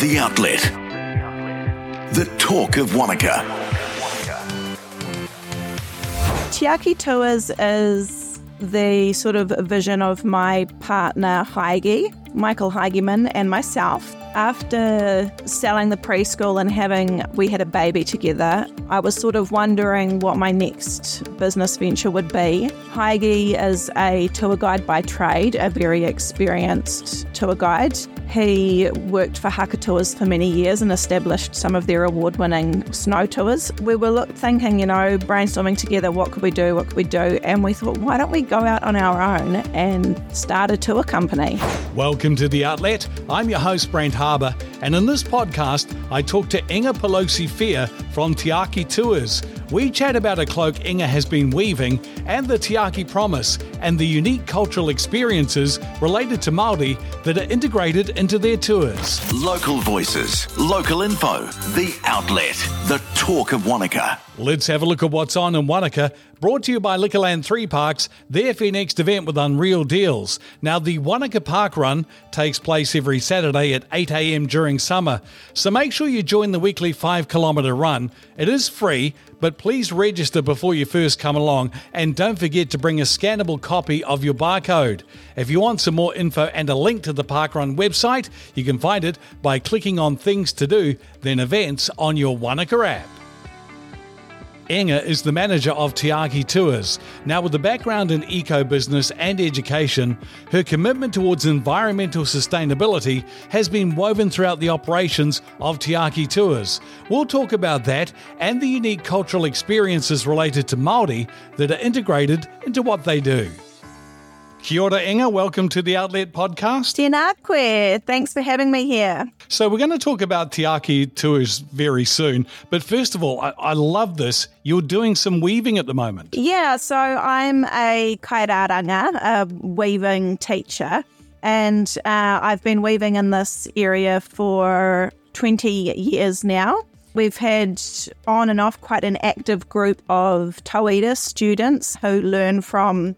The Outlet. The talk of Wanaka. Tiaki Tours is the sort of vision of my partner Heige, Michael Heigeman, and myself. After selling the preschool and having we had a baby together, I was sort of wondering what my next business venture would be. Heige is a tour guide by trade, a very experienced tour guide. He worked for Haka Tours for many years and established some of their award winning snow tours. We were thinking, you know, brainstorming together what could we do, what could we do, and we thought, why don't we go out on our own and start a tour company? Welcome to The Outlet. I'm your host, Brent Harbour, and in this podcast, I talk to Inga Pelosi Fear from Tiaki Tours. We chat about a cloak Inga has been weaving and the Tiaki Promise and the unique cultural experiences related to Māori that are integrated into their tours. Local voices, local info. The Outlet. The talk of Wanaka. Let's have a look at what's on in Wanaka, brought to you by Liquorland 3 Parks, their next event with unreal deals. Now, the Wanaka Park Run takes place every Saturday at 8am during summer, so make sure you join the weekly 5 kilometre run. It is free, but please register before you first come along and don't forget to bring a scannable copy of your barcode. If you want some more info and a link to the Parkrun website, you can find it by clicking on Things to Do, then Events on your Wanaka app. Inga is the manager of Tiaki Tours. Now, with a background in eco business and education, her commitment towards environmental sustainability has been woven throughout the operations of Tiaki Tours. We'll talk about that and the unique cultural experiences related to Māori that are integrated into what they do. Kia ora, Inga. Welcome to the Outlet Podcast. Tēnā. Thanks for having me here. So, we're going to talk about Tiaki Tours very soon. But first of all, I, I love this. You're doing some weaving at the moment. Yeah, so I'm a kairaranga, a weaving teacher, and uh, I've been weaving in this area for 20 years now. We've had on and off quite an active group of Tauira students who learn from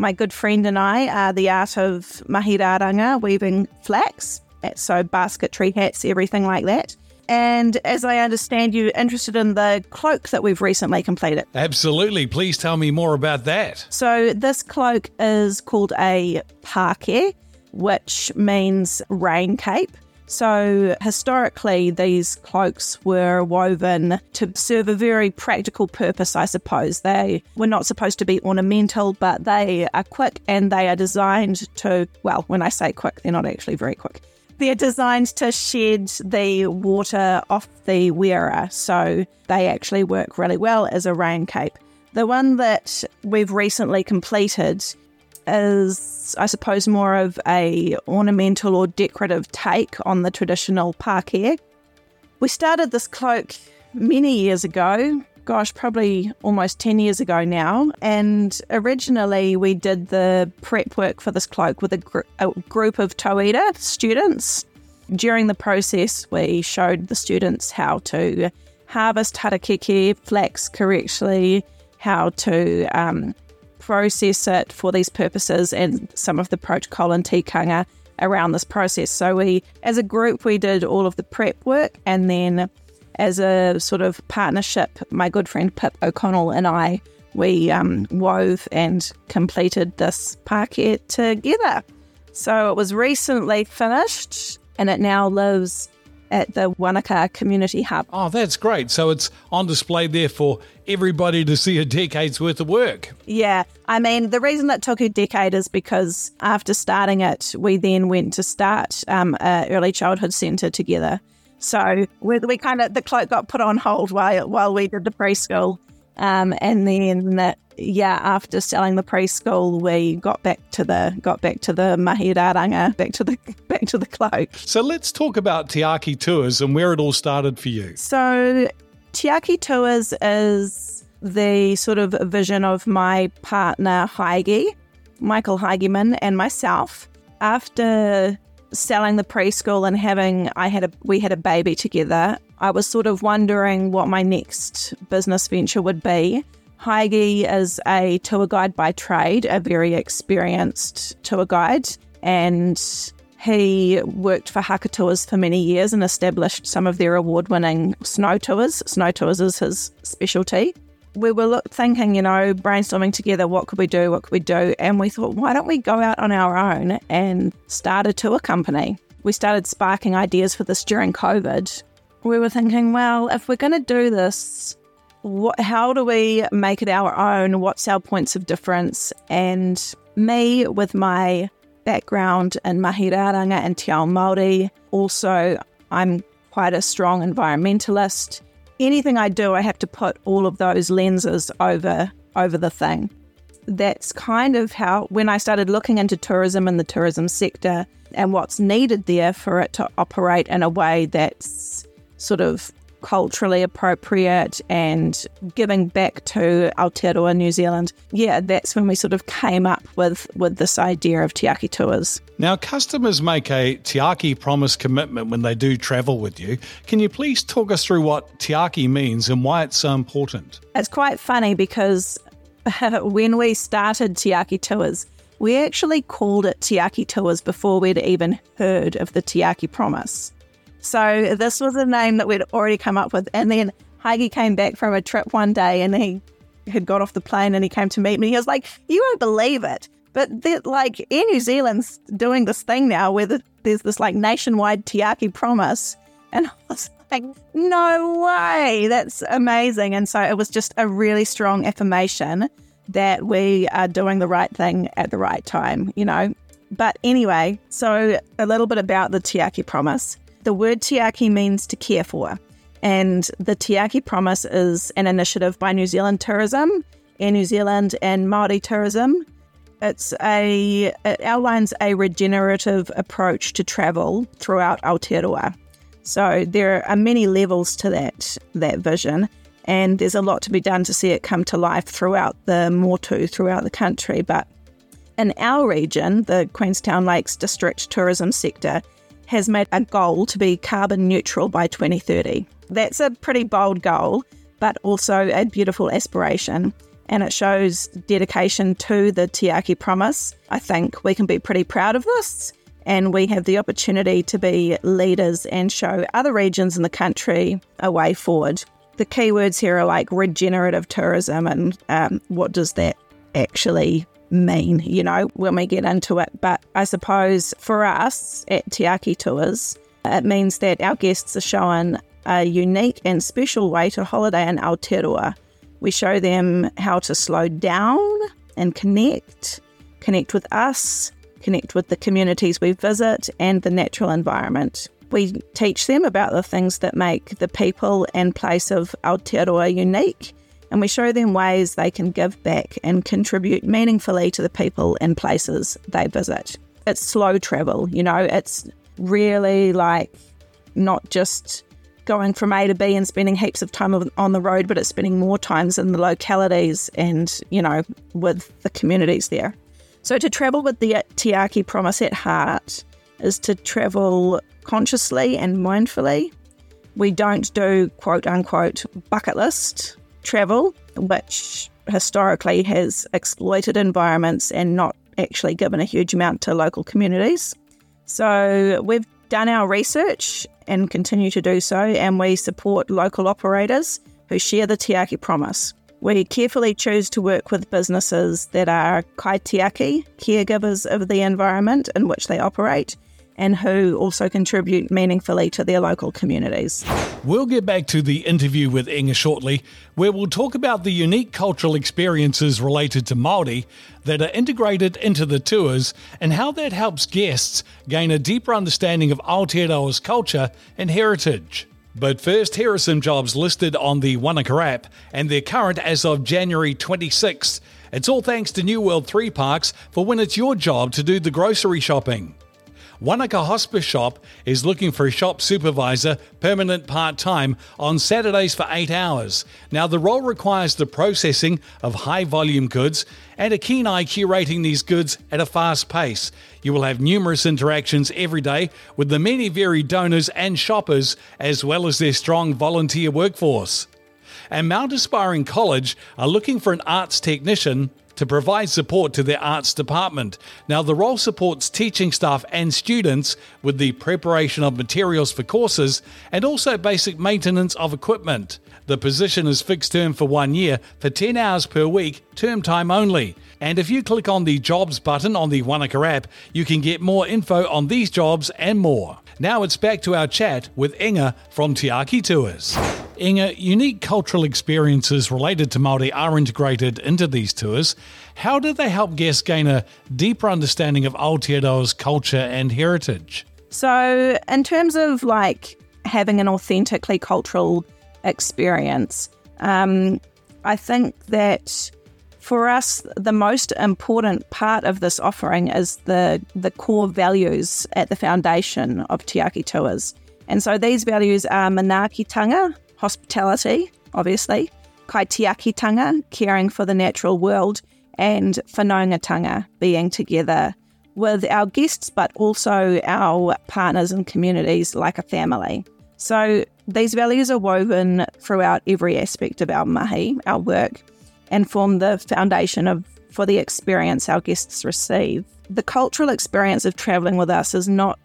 my good friend and I are the art of mahiraranga, weaving flax, so basketry hats, everything like that. And as I understand, you're interested in the cloak that we've recently completed. Absolutely. Please tell me more about that. So, this cloak is called a pake, which means rain cape. So, historically, these cloaks were woven to serve a very practical purpose, I suppose. They were not supposed to be ornamental, but they are quick and they are designed to, well, when I say quick, they're not actually very quick. They're designed to shed the water off the wearer, so they actually work really well as a rain cape. The one that we've recently completed is, I suppose, more of a ornamental or decorative take on the traditional pake. We started this cloak many years ago, gosh, probably almost 10 years ago now. And originally, we did the prep work for this cloak with a, gr- a group of Tauira students. During the process, we showed the students how to harvest harakeke flax correctly, how to um, process it for these purposes and some of the protocol and tikanga around this process. So we, as a group, we did all of the prep work, and then as a sort of partnership, my good friend Pip O'Connell and I, we um, wove and completed this pake together. So it was recently finished, and it now lives at the Wanaka Community Hub. Oh, that's great. So it's on display there for everybody to see a decade's worth of work. Yeah. I mean, the reason it took a decade is because after starting it, we then went to start um, an early childhood centre together. So we, we kind of, the cloak got put on hold while, while we did the preschool. Um, and then, yeah, after selling the preschool, we got back to the got back to the mahiraranga, back to the back to the cloak. So let's talk about Tiaki Tours and where it all started for you. So Tiaki Tours is the sort of vision of my partner Heige, Michael Heigeman, and myself. After selling the preschool and having I had a we had a baby together, I was sort of wondering what my next business venture would be. Heige is a tour guide by trade, a very experienced tour guide, and He worked for Haka Tours for many years and established some of their award winning snow tours. Snow tours is his specialty. We were look, thinking, you know, brainstorming together, what could we do? What could we do? And we thought, why don't we go out on our own and start a tour company? We started sparking ideas for this during COVID. We were thinking, well, if we're going to do this, what, how do we make it our own? What's our points of difference? And me, with my background in mahi raranga and te ao Māori. Also, I'm quite a strong environmentalist. Anything I do, I have to put all of those lenses over over the thing. That's kind of how when I started looking into tourism and the tourism sector and what's needed there for it to operate in a way that's sort of culturally appropriate and giving back to Aotearoa New Zealand, yeah, that's when we sort of came up with, with this idea of Tiaki Tours. Now, customers make a Tiaki promise commitment when they do travel with you. Can you please talk us through what Tiaki means and why it's so important? It's quite funny because when we started Tiaki Tours, we actually called it Tiaki Tours before we'd even heard of the Tiaki Promise. So this was a name that we'd already come up with. And then Heige came back from a trip one day and he had got off the plane and he came to meet me. He was like, You won't believe it. But like Air New Zealand's doing this thing now where the, there's this like nationwide Tiaki promise. And I was like, no way. That's amazing. And so it was just a really strong affirmation that we are doing the right thing at the right time, you know. But anyway, so a little bit about the Tiaki promise. The word Tiaki means to care for, and the Tiaki Promise is an initiative by New Zealand Tourism, Air New Zealand, and Māori Tourism. It's a it outlines a regenerative approach to travel throughout Aotearoa. So there are many levels to that that vision, and there's a lot to be done to see it come to life throughout the Motu, throughout the country. But in our region, the Queenstown Lakes District tourism sector, has made a goal to be carbon neutral by 2030. That's a pretty bold goal, but also a beautiful aspiration. And it shows dedication to the Tiaki promise. I think we can be pretty proud of this. And we have the opportunity to be leaders and show other regions in the country a way forward. The keywords here are like regenerative tourism, and um, what does that actually mean, you know, when we get into it. But I suppose for us at Tiaki Tours, it means that our guests are shown a unique and special way to holiday in Aotearoa. We show them how to slow down and connect, connect with us, connect with the communities we visit and the natural environment. We teach them about the things that make the people and place of Aotearoa unique and we show them ways they can give back and contribute meaningfully to the people and places they visit. It's slow travel, you know, it's really like not just going from A to B and spending heaps of time on the road, but it's spending more times in the localities and, you know, with the communities there. So to travel with the Tiaki promise at heart is to travel consciously and mindfully. We don't do quote unquote bucket list travel, which historically has exploited environments and not actually given a huge amount to local communities. So we've done our research and continue to do so, and we support local operators who share the Tiaki promise. We carefully choose to work with businesses that are kaitiaki, caregivers of the environment in which they operate, and who also contribute meaningfully to their local communities. We'll get back to the interview with Inga shortly, where we'll talk about the unique cultural experiences related to Māori that are integrated into the tours and how that helps guests gain a deeper understanding of Aotearoa's culture and heritage. But first, here are some jobs listed on the Wanaka app, and they're current as of January 26th. It's all thanks to New World 3 Parks for when it's your job to do the grocery shopping. Wanaka Hospice Shop is looking for a shop supervisor, permanent part time, on Saturdays for eight hours. Now, the role requires the processing of high volume goods and a keen eye curating these goods at a fast pace. You will have numerous interactions every day with the many varied donors and shoppers, as well as their strong volunteer workforce. And Mount Aspiring College are looking for an arts technician to provide support to their arts department. Now, the role supports teaching staff and students with the preparation of materials for courses and also basic maintenance of equipment. The position is fixed term for one year for 10 hours per week, term time only. And if you click on the jobs button on the Wanaka app, you can get more info on these jobs and more. Now it's back to our chat with Inga from Tiaki Tours. Inga, unique cultural experiences related to Māori are integrated into these tours. How do they help guests gain a deeper understanding of Aotearoa's culture and heritage? So, in terms of like having an authentically cultural experience, um, I think that for us, the most important part of this offering is the, the core values at the foundation of Tiaki Tours. And so these values are manaakitanga, hospitality, obviously, kaitiakitanga, caring for the natural world, and whanaungatanga, being together with our guests, but also our partners and communities like a family. So these values are woven throughout every aspect of our mahi, our work, and form the foundation of for the experience our guests receive. The cultural experience of traveling with us is not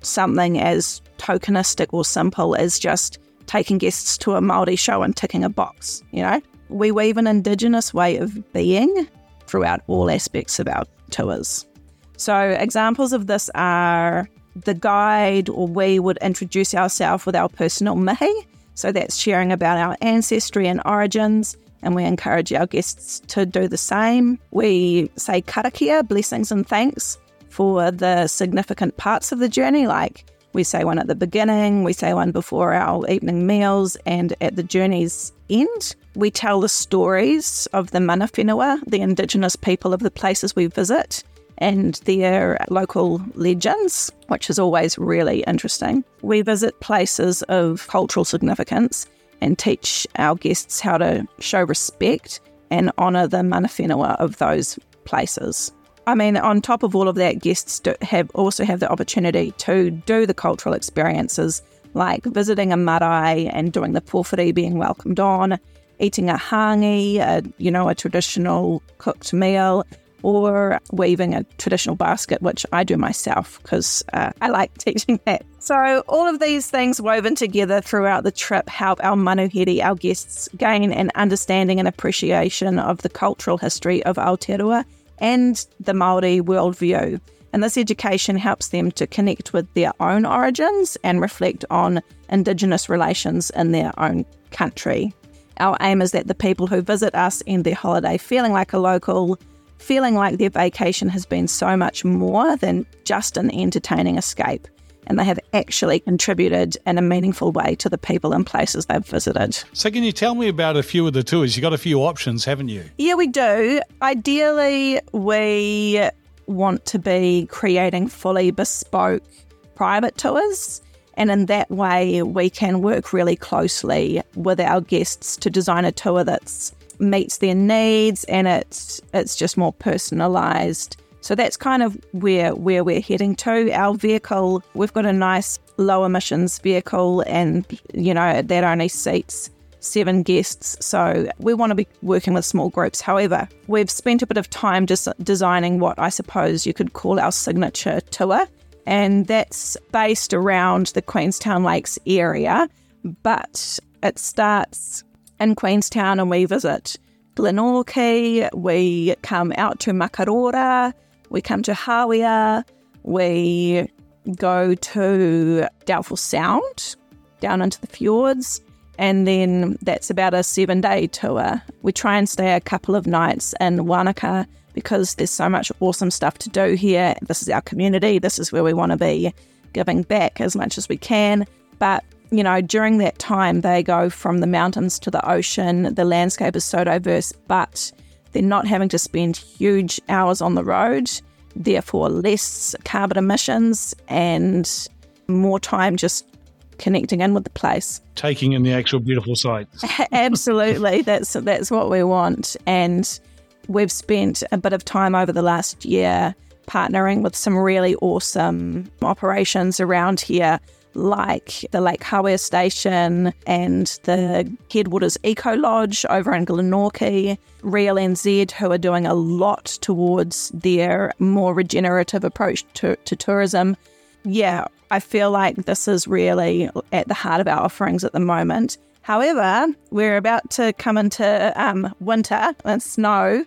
something as tokenistic or simple as just taking guests to a Maori show and ticking a box, you know? We weave an indigenous way of being throughout all aspects of our tours. So examples of this are the guide or we would introduce ourselves with our personal mihi. So that's sharing about our ancestry and origins and we encourage our guests to do the same. We say karakia, blessings and thanks for the significant parts of the journey, like we say one at the beginning, we say one before our evening meals, and at the journey's end. We tell the stories of the mana whenua, the indigenous people of the places we visit, and their local legends, which is always really interesting. We visit places of cultural significance and teach our guests how to show respect and honour the mana whenua of those places. I mean, on top of all of that, guests have also have the opportunity to do the cultural experiences like visiting a marae and doing the pōwhiri, being welcomed on, eating a hangi, a, you know, a traditional cooked meal, or weaving a traditional basket, which I do myself because uh, I like teaching that. So, all of these things woven together throughout the trip help our manuhiri, our guests, gain an understanding and appreciation of the cultural history of Aotearoa and the Māori worldview. And this education helps them to connect with their own origins and reflect on Indigenous relations in their own country. Our aim is that the people who visit us end their holiday feeling like a local, feeling like their vacation has been so much more than just an entertaining escape. And they have actually contributed in a meaningful way to the people and places they've visited. So, can you tell me about a few of the tours? You've got a few options, haven't you? Yeah, we do. Ideally, we want to be creating fully bespoke private tours. And in that way, we can work really closely with our guests to design a tour that's meets their needs and it's it's just more personalized. So that's kind of where where we're heading to. Our vehicle, we've got a nice low emissions vehicle and you know that only seats seven guests. So we want to be working with small groups. However, we've spent a bit of time just designing what I suppose you could call our signature tour. And that's based around the Queenstown Lakes area, but it starts in Queenstown and we visit Glenorchy, we come out to Makarora, we come to Hawea, we go to Doubtful Sound, down into the fjords, and then that's about a seven day tour. We try and stay a couple of nights in Wanaka because there's so much awesome stuff to do here. This is our community, this is where we want to be giving back as much as we can. But you know, during that time, they go from the mountains to the ocean. The landscape is so diverse, but they're not having to spend huge hours on the road, therefore, less carbon emissions and more time just connecting in with the place. Taking in the actual beautiful sights. Absolutely. that's that's what we want. And we've spent a bit of time over the last year partnering with some really awesome operations around here like the Lake Hawea Station and the Headwaters Eco Lodge over in Glenorchy, Real NZ, who are doing a lot towards their more regenerative approach to, to tourism. Yeah, I feel like this is really at the heart of our offerings at the moment. However, we're about to come into um, winter and snow.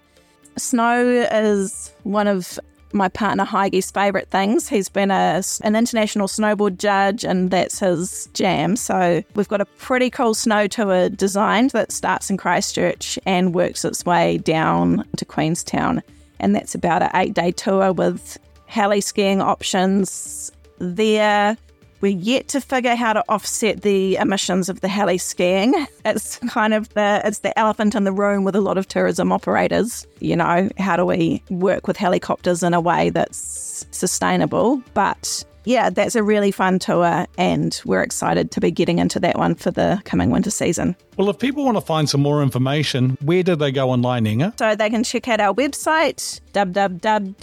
Snow is one of my partner Heigi's favourite things. He's been a, an international snowboard judge, and that's his jam. So we've got a pretty cool snow tour designed that starts in Christchurch and works its way down to Queenstown. And that's about an eight day tour with heli skiing options there. We're yet to figure how to offset the emissions of the heli skiing. It's kind of the it's the elephant in the room with a lot of tourism operators. You know, how do we work with helicopters in a way that's sustainable? But yeah, that's a really fun tour, and we're excited to be getting into that one for the coming winter season. Well, if people want to find some more information, where do they go online, Inga? So they can check out our website, www.tiaki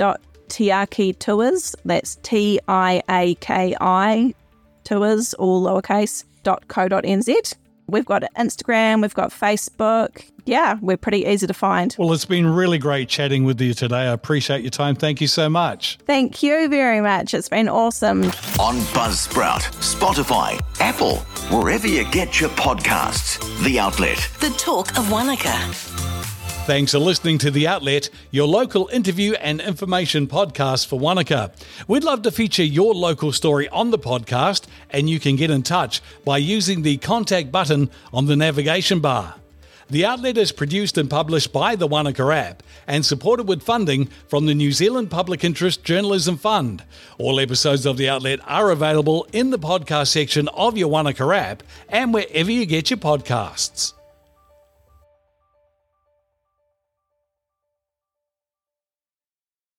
tours. That's T I A K I tours, all lowercase, .co.nz. We've got Instagram, we've got Facebook. Yeah, we're pretty easy to find. Well, it's been really great chatting with you today. I appreciate your time. Thank you so much. Thank you very much. It's been awesome. On Buzzsprout, Spotify, Apple, wherever you get your podcasts. The Outlet. The talk of Wanaka. Thanks for listening to The Outlet, your local interview and information podcast for Wanaka. We'd love to feature your local story on the podcast, and you can get in touch by using the contact button on the navigation bar. The Outlet is produced and published by the Wanaka app and supported with funding from the New Zealand Public Interest Journalism Fund. All episodes of The Outlet are available in the podcast section of your Wanaka app and wherever you get your podcasts.